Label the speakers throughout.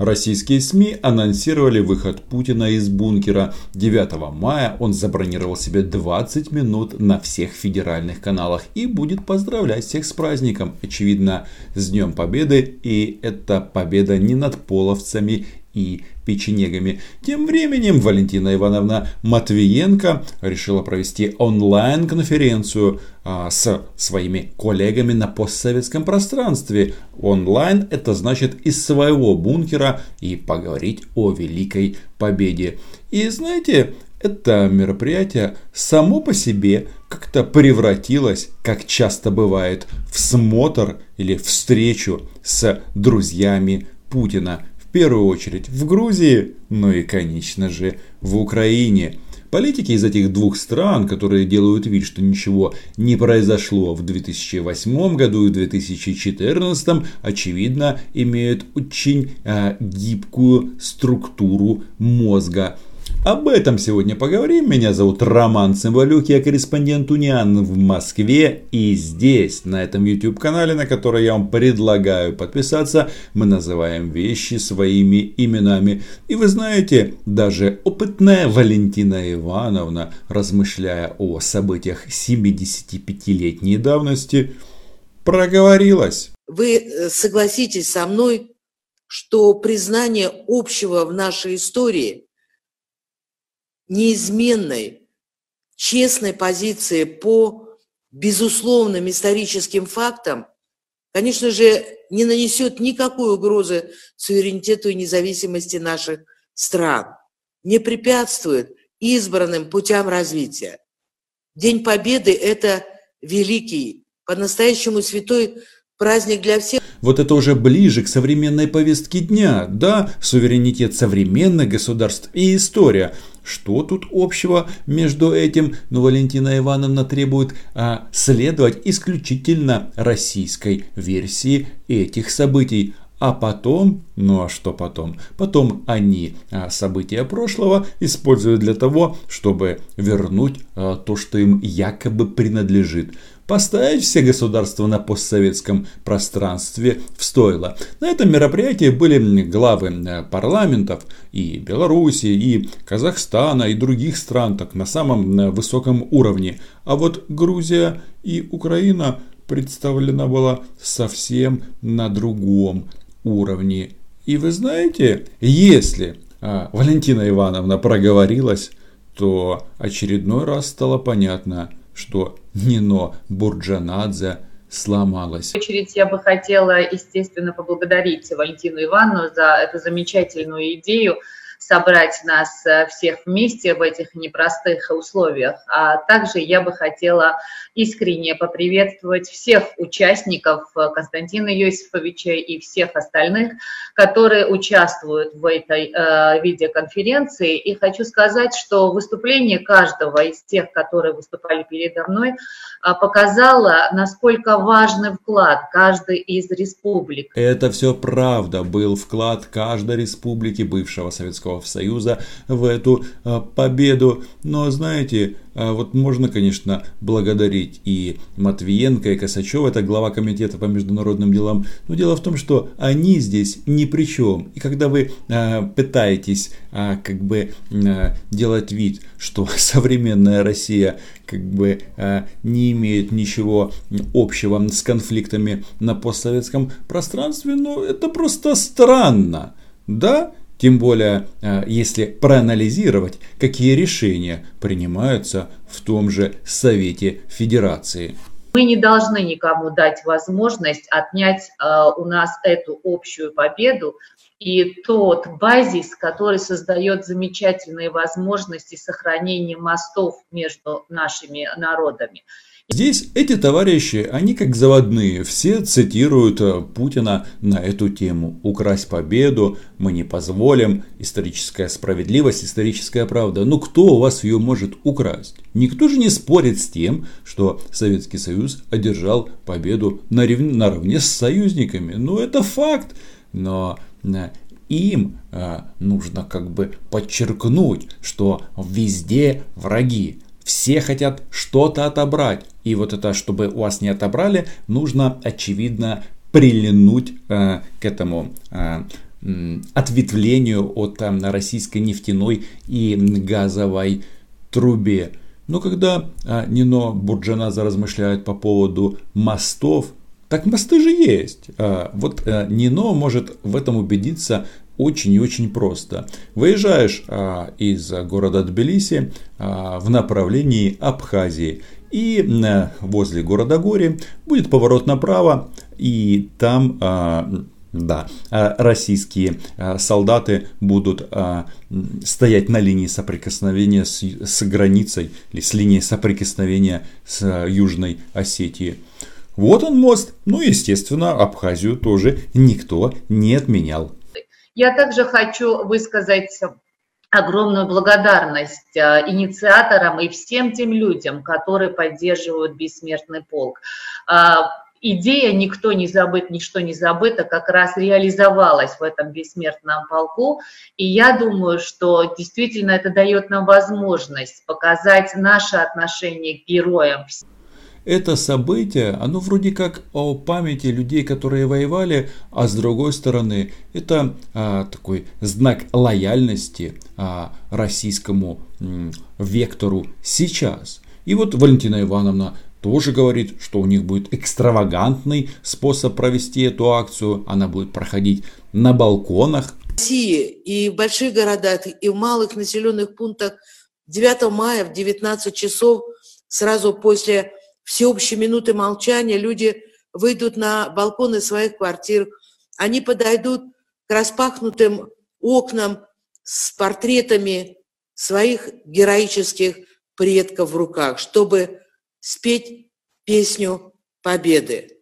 Speaker 1: Российские СМИ анонсировали выход Путина из бункера. 9 мая он забронировал себе 20 минут на всех федеральных каналах и будет поздравлять всех с праздником. Очевидно, с Днем Победы. И это победа не над половцами и печенегами. Тем временем Валентина Ивановна Матвиенко решила провести онлайн-конференцию а, с своими коллегами на постсоветском пространстве. Онлайн это значит из своего бункера и поговорить о Великой Победе. И знаете, это мероприятие само по себе как-то превратилось, как часто бывает, в смотр или встречу с друзьями Путина первую очередь в Грузии, ну и, конечно же, в Украине. Политики из этих двух стран, которые делают вид, что ничего не произошло в 2008 году и 2014, очевидно, имеют очень э, гибкую структуру мозга. Об этом сегодня поговорим. Меня зовут Роман Цымбалюк, я корреспондент Униан в Москве. И здесь, на этом YouTube канале, на который я вам предлагаю подписаться, мы называем вещи своими именами. И вы знаете, даже опытная Валентина Ивановна, размышляя о событиях 75-летней давности, проговорилась.
Speaker 2: Вы э, согласитесь со мной, что признание общего в нашей истории – неизменной, честной позиции по безусловным историческим фактам, конечно же, не нанесет никакой угрозы суверенитету и независимости наших стран, не препятствует избранным путям развития. День Победы – это великий, по-настоящему святой праздник для всех.
Speaker 1: Вот это уже ближе к современной повестке дня, да, суверенитет современных государств и история. Что тут общего между этим? Но Валентина Ивановна требует а, следовать исключительно российской версии этих событий. А потом, ну а что потом? Потом они а, события прошлого используют для того, чтобы вернуть а, то, что им якобы принадлежит поставить все государства на постсоветском пространстве в стойло. На этом мероприятии были главы э, парламентов и Беларуси, и Казахстана, и других стран, так на самом высоком уровне. А вот Грузия и Украина представлена была совсем на другом уровне. И вы знаете, если а, Валентина Ивановна проговорилась, то очередной раз стало понятно – что Нино Бурджанадзе сломалась.
Speaker 3: В очередь я бы хотела, естественно, поблагодарить Валентину Ивановну за эту замечательную идею собрать нас э, всех вместе в этих непростых условиях. А также я бы хотела искренне поприветствовать всех участников э, Константина Йосифовича и всех остальных, которые участвуют в этой э, видеоконференции. И хочу сказать, что выступление каждого из тех, которые выступали передо мной, э, показало, насколько важный вклад каждой из республик.
Speaker 1: Это все правда, был вклад каждой республики бывшего Советского Союза в эту а, победу. Но знаете, а, вот можно, конечно, благодарить и Матвиенко, и Косачева, это глава комитета по международным делам. Но дело в том, что они здесь ни при чем. И когда вы а, пытаетесь как бы делать вид, что современная Россия как бы не имеет ничего общего с конфликтами на постсоветском пространстве, ну это просто странно. Да, тем более, э, если проанализировать, какие решения принимаются в том же Совете Федерации.
Speaker 3: Мы не должны никому дать возможность отнять э, у нас эту общую победу и тот базис, который создает замечательные возможности сохранения мостов между нашими народами.
Speaker 1: Здесь эти товарищи, они как заводные, все цитируют э, Путина на эту тему. Украсть победу, мы не позволим, историческая справедливость, историческая правда. Но кто у вас ее может украсть? Никто же не спорит с тем, что Советский Союз одержал победу наравне с союзниками. Ну это факт. Но э, им э, нужно как бы подчеркнуть, что везде враги. Все хотят что-то отобрать. И вот это, чтобы у вас не отобрали, нужно, очевидно, прилинуть э, к этому э, ответвлению от российской нефтяной и газовой трубе. Но когда а, Нино Бурджаназа размышляет по поводу мостов, так мосты же есть. А, вот а, Нино может в этом убедиться очень и очень просто. Выезжаешь а, из города Тбилиси а, в направлении Абхазии. И а, возле города Гори будет поворот направо. И там а, да, российские солдаты будут стоять на линии соприкосновения с, с границей или с линией соприкосновения с Южной Осетией. Вот он мост. Ну, естественно, Абхазию тоже никто не отменял.
Speaker 3: Я также хочу высказать огромную благодарность инициаторам и всем тем людям, которые поддерживают бессмертный полк идея «никто не забыт, ничто не забыто» как раз реализовалась в этом бессмертном полку. И я думаю, что действительно это дает нам возможность показать наше отношение к героям.
Speaker 1: Это событие, оно вроде как о памяти людей, которые воевали, а с другой стороны, это а, такой знак лояльности а, российскому м, вектору сейчас. И вот Валентина Ивановна тоже говорит, что у них будет экстравагантный способ провести эту акцию. Она будет проходить на балконах.
Speaker 2: В России и в больших городах, и в малых населенных пунктах 9 мая в 19 часов, сразу после всеобщей минуты молчания, люди выйдут на балконы своих квартир, они подойдут к распахнутым окнам с портретами своих героических предков в руках, чтобы спеть песню победы.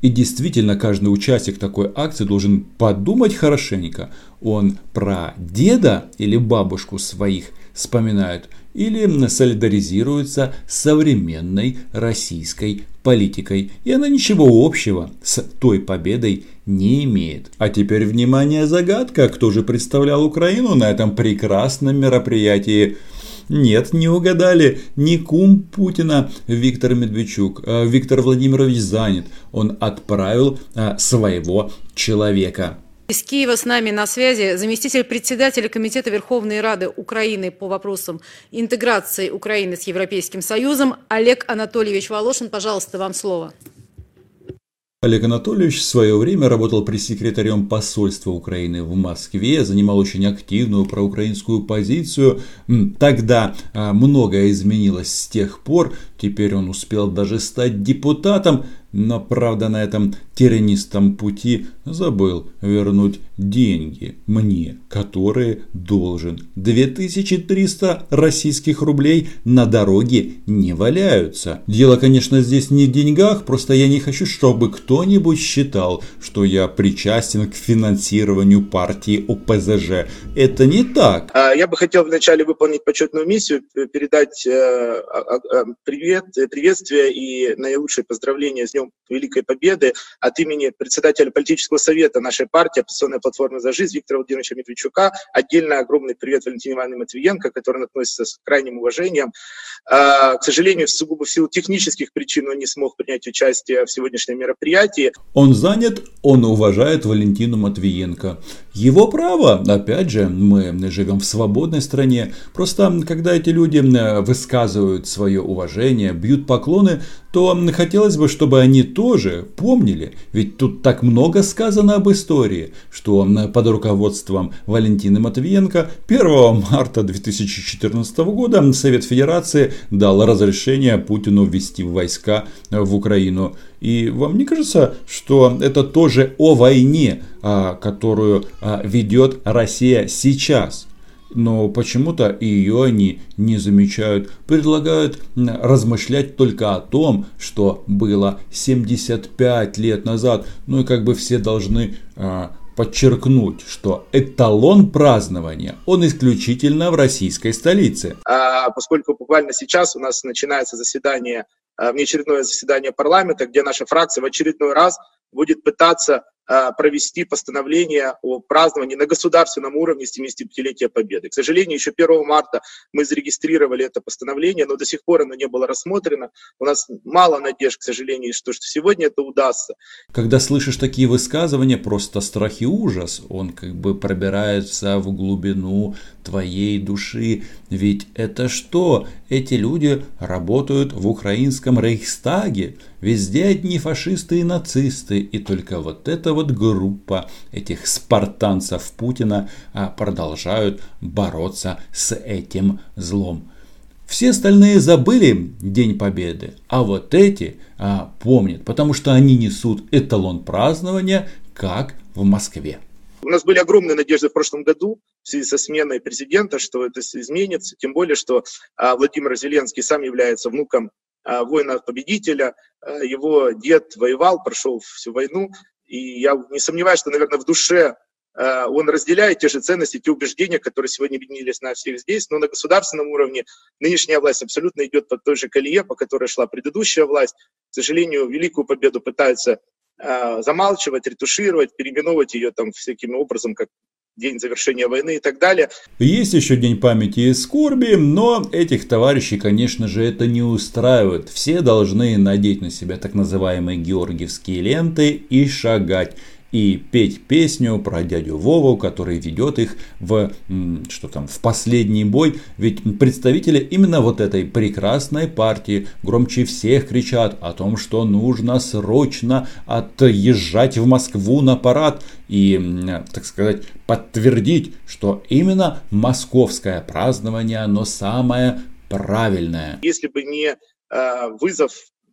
Speaker 1: И действительно, каждый участник такой акции должен подумать хорошенько, он про деда или бабушку своих вспоминает, или солидаризируется с современной российской политикой. И она ничего общего с той победой не имеет. А теперь, внимание, загадка, кто же представлял Украину на этом прекрасном мероприятии нет, не угадали. Не кум Путина Виктор Медведчук. А Виктор Владимирович занят. Он отправил а, своего человека.
Speaker 4: Из Киева с нами на связи заместитель председателя Комитета Верховной Рады Украины по вопросам интеграции Украины с Европейским Союзом Олег Анатольевич Волошин. Пожалуйста, вам слово.
Speaker 1: Олег Анатольевич в свое время работал пресс-секретарем посольства Украины в Москве, занимал очень активную проукраинскую позицию. Тогда а, многое изменилось с тех пор, теперь он успел даже стать депутатом, но правда на этом тернистом пути забыл вернуть деньги мне, которые должен. 2300 российских рублей на дороге не валяются. Дело, конечно, здесь не в деньгах, просто я не хочу, чтобы кто-нибудь считал, что я причастен к финансированию партии ОПЗЖ. Это не так.
Speaker 5: А, я бы хотел вначале выполнить почетную миссию, передать э, а, а, привет, приветствие и наилучшие поздравления с Днем Великой Победы от имени председателя политического совета нашей партии «Оппозиционная платформа за жизнь» Виктора Владимировича Медведчука. Отдельно огромный привет Валентине Ивановне Матвиенко, которая относится с крайним уважением. А, к сожалению, сугубо в силу технических причин он не смог принять участие в сегодняшнем мероприятии.
Speaker 1: Он занят, он уважает Валентину Матвиенко. Его право, опять же, мы живем в свободной стране. Просто когда эти люди высказывают свое уважение, бьют поклоны, то хотелось бы, чтобы они тоже помнили, ведь тут так много сказано об истории, что под руководством Валентины Матвиенко 1 марта 2014 года Совет Федерации дал разрешение Путину ввести войска в Украину. И вам не кажется, что это тоже о войне, а, которую а, ведет Россия сейчас? Но почему-то ее они не замечают. Предлагают размышлять только о том, что было 75 лет назад. Ну и как бы все должны э, подчеркнуть, что эталон празднования, он исключительно в российской столице.
Speaker 5: А, поскольку буквально сейчас у нас начинается заседание, внеочередное заседание парламента, где наша фракция в очередной раз будет пытаться а, провести постановление о праздновании на государственном уровне 75-летия Победы. К сожалению, еще 1 марта мы зарегистрировали это постановление, но до сих пор оно не было рассмотрено. У нас мало надежд, к сожалению, что, что сегодня это удастся.
Speaker 1: Когда слышишь такие высказывания, просто страх и ужас, он как бы пробирается в глубину твоей души. Ведь это что? Эти люди работают в украинском Рейхстаге. Везде одни фашисты и нацисты. И только вот эта вот группа этих спартанцев Путина а, продолжают бороться с этим злом. Все остальные забыли День Победы, а вот эти а, помнят, потому что они несут эталон празднования, как в Москве.
Speaker 5: У нас были огромные надежды в прошлом году в связи со сменой президента, что это изменится, тем более, что а, Владимир Зеленский сам является внуком а, воина-победителя, а, его дед воевал, прошел всю войну, и я не сомневаюсь, что, наверное, в душе он разделяет те же ценности, те убеждения, которые сегодня объединились на всех здесь, но на государственном уровне нынешняя власть абсолютно идет по той же колее, по которой шла предыдущая власть. К сожалению, великую победу пытаются Э, замалчивать, ретушировать, переименовывать ее там всяким образом, как день завершения войны и так далее.
Speaker 1: Есть еще день памяти и скорби, но этих товарищей, конечно же, это не устраивает. Все должны надеть на себя так называемые георгиевские ленты и шагать и петь песню про дядю Вову, который ведет их в, что там, в последний бой. Ведь представители именно вот этой прекрасной партии громче всех кричат о том, что нужно срочно отъезжать в Москву на парад и, так сказать, подтвердить, что именно московское празднование, оно самое правильное.
Speaker 5: Если бы не э, вызов,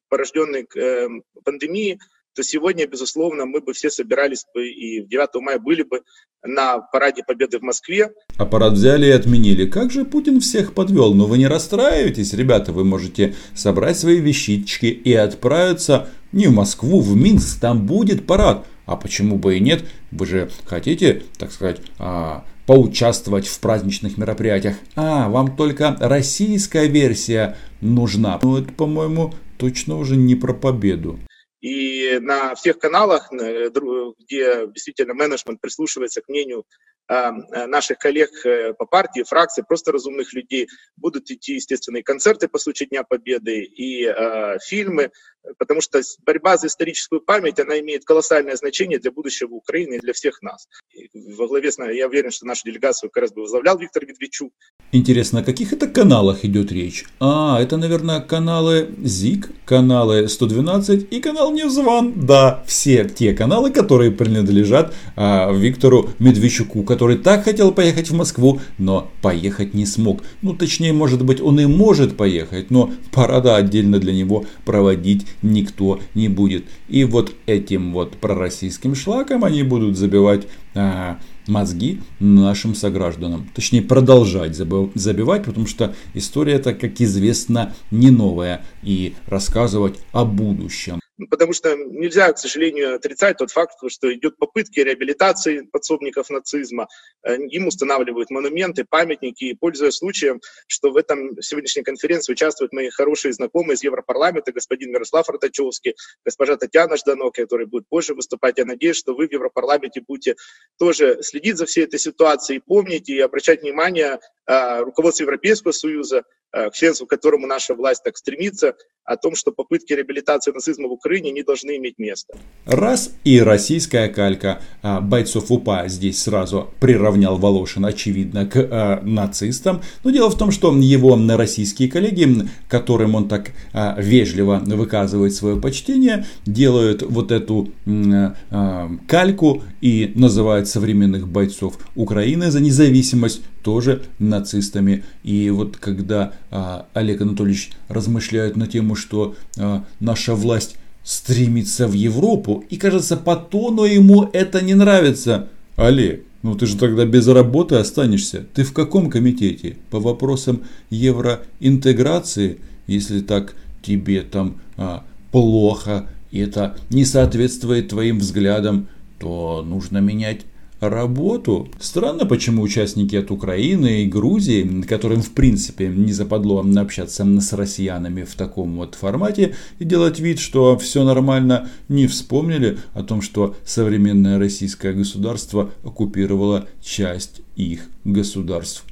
Speaker 5: порожденный э, пандемией, то сегодня, безусловно, мы бы все собирались бы и в 9 мая были бы на параде Победы в Москве.
Speaker 1: А парад взяли и отменили. Как же Путин всех подвел? Ну, вы не расстраивайтесь, ребята, вы можете собрать свои вещички и отправиться не в Москву, в Минск, там будет парад. А почему бы и нет? Вы же хотите, так сказать, а, поучаствовать в праздничных мероприятиях. А, вам только российская версия нужна. Ну, это, по-моему, точно уже не про победу.
Speaker 5: И на всех каналах, где действительно менеджмент прислушивается к мнению а, наших коллег э, по партии, фракции, просто разумных людей, будут идти, естественно, и концерты по случаю Дня Победы, и э, фильмы, потому что борьба за историческую память, она имеет колоссальное значение для будущего Украины и для всех нас. И во главе, я уверен, что нашу делегацию как раз бы возглавлял Виктор Медведчук.
Speaker 1: Интересно, о каких это каналах идет речь? А, это, наверное, каналы ЗИК, каналы 112 и канал Невзван. Да, все те каналы, которые принадлежат а, Виктору Медведчуку, который так хотел поехать в Москву, но поехать не смог. Ну, точнее, может быть, он и может поехать, но парада отдельно для него проводить никто не будет. И вот этим вот пророссийским шлаком они будут забивать а, мозги нашим согражданам. Точнее, продолжать забивать, потому что история это, как известно, не новая. И рассказывать о будущем.
Speaker 5: Потому что нельзя, к сожалению, отрицать тот факт, что идет попытки реабилитации подсобников нацизма, э, им устанавливают монументы, памятники, и пользуясь случаем, что в этом сегодняшней конференции участвуют мои хорошие знакомые из Европарламента, господин Мирослав Ротачевский, госпожа Татьяна Жданок, который будет позже выступать. Я надеюсь, что вы в Европарламенте будете тоже следить за всей этой ситуацией, помнить и обращать внимание э, руководству Европейского Союза, Э, к членству, к которому наша власть так стремится, о том, что попытки реабилитации нацизма в Украине не должны иметь места.
Speaker 1: Раз и российская калька а, бойцов УПА здесь сразу приравнял Волошин, очевидно, к а, нацистам. Но дело в том, что его российские коллеги, которым он так а, вежливо выказывает свое почтение, делают вот эту а, кальку и называют современных бойцов Украины за независимость тоже нацистами. И вот когда а, Олег Анатольевич размышляет на тему, что а, наша власть стремится в Европу, и кажется, по тону ему это не нравится. Олег, ну ты же тогда без работы останешься. Ты в каком комитете? По вопросам евроинтеграции, если так тебе там а, плохо, и это не соответствует твоим взглядам, то нужно менять работу. Странно, почему участники от Украины и Грузии, которым в принципе не западло общаться с россиянами в таком вот формате и делать вид, что все нормально, не вспомнили о том, что современное российское государство оккупировало часть их государств.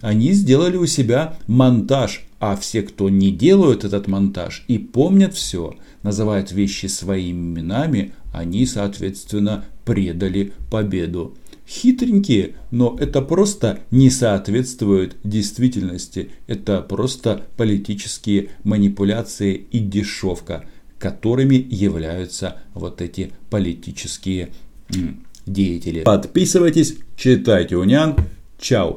Speaker 1: Они сделали у себя монтаж, а все, кто не делают этот монтаж и помнят все, называют вещи своими именами, они, соответственно, предали победу. Хитренькие, но это просто не соответствует действительности. Это просто политические манипуляции и дешевка, которыми являются вот эти политические деятели. Подписывайтесь, читайте Унян. Чао.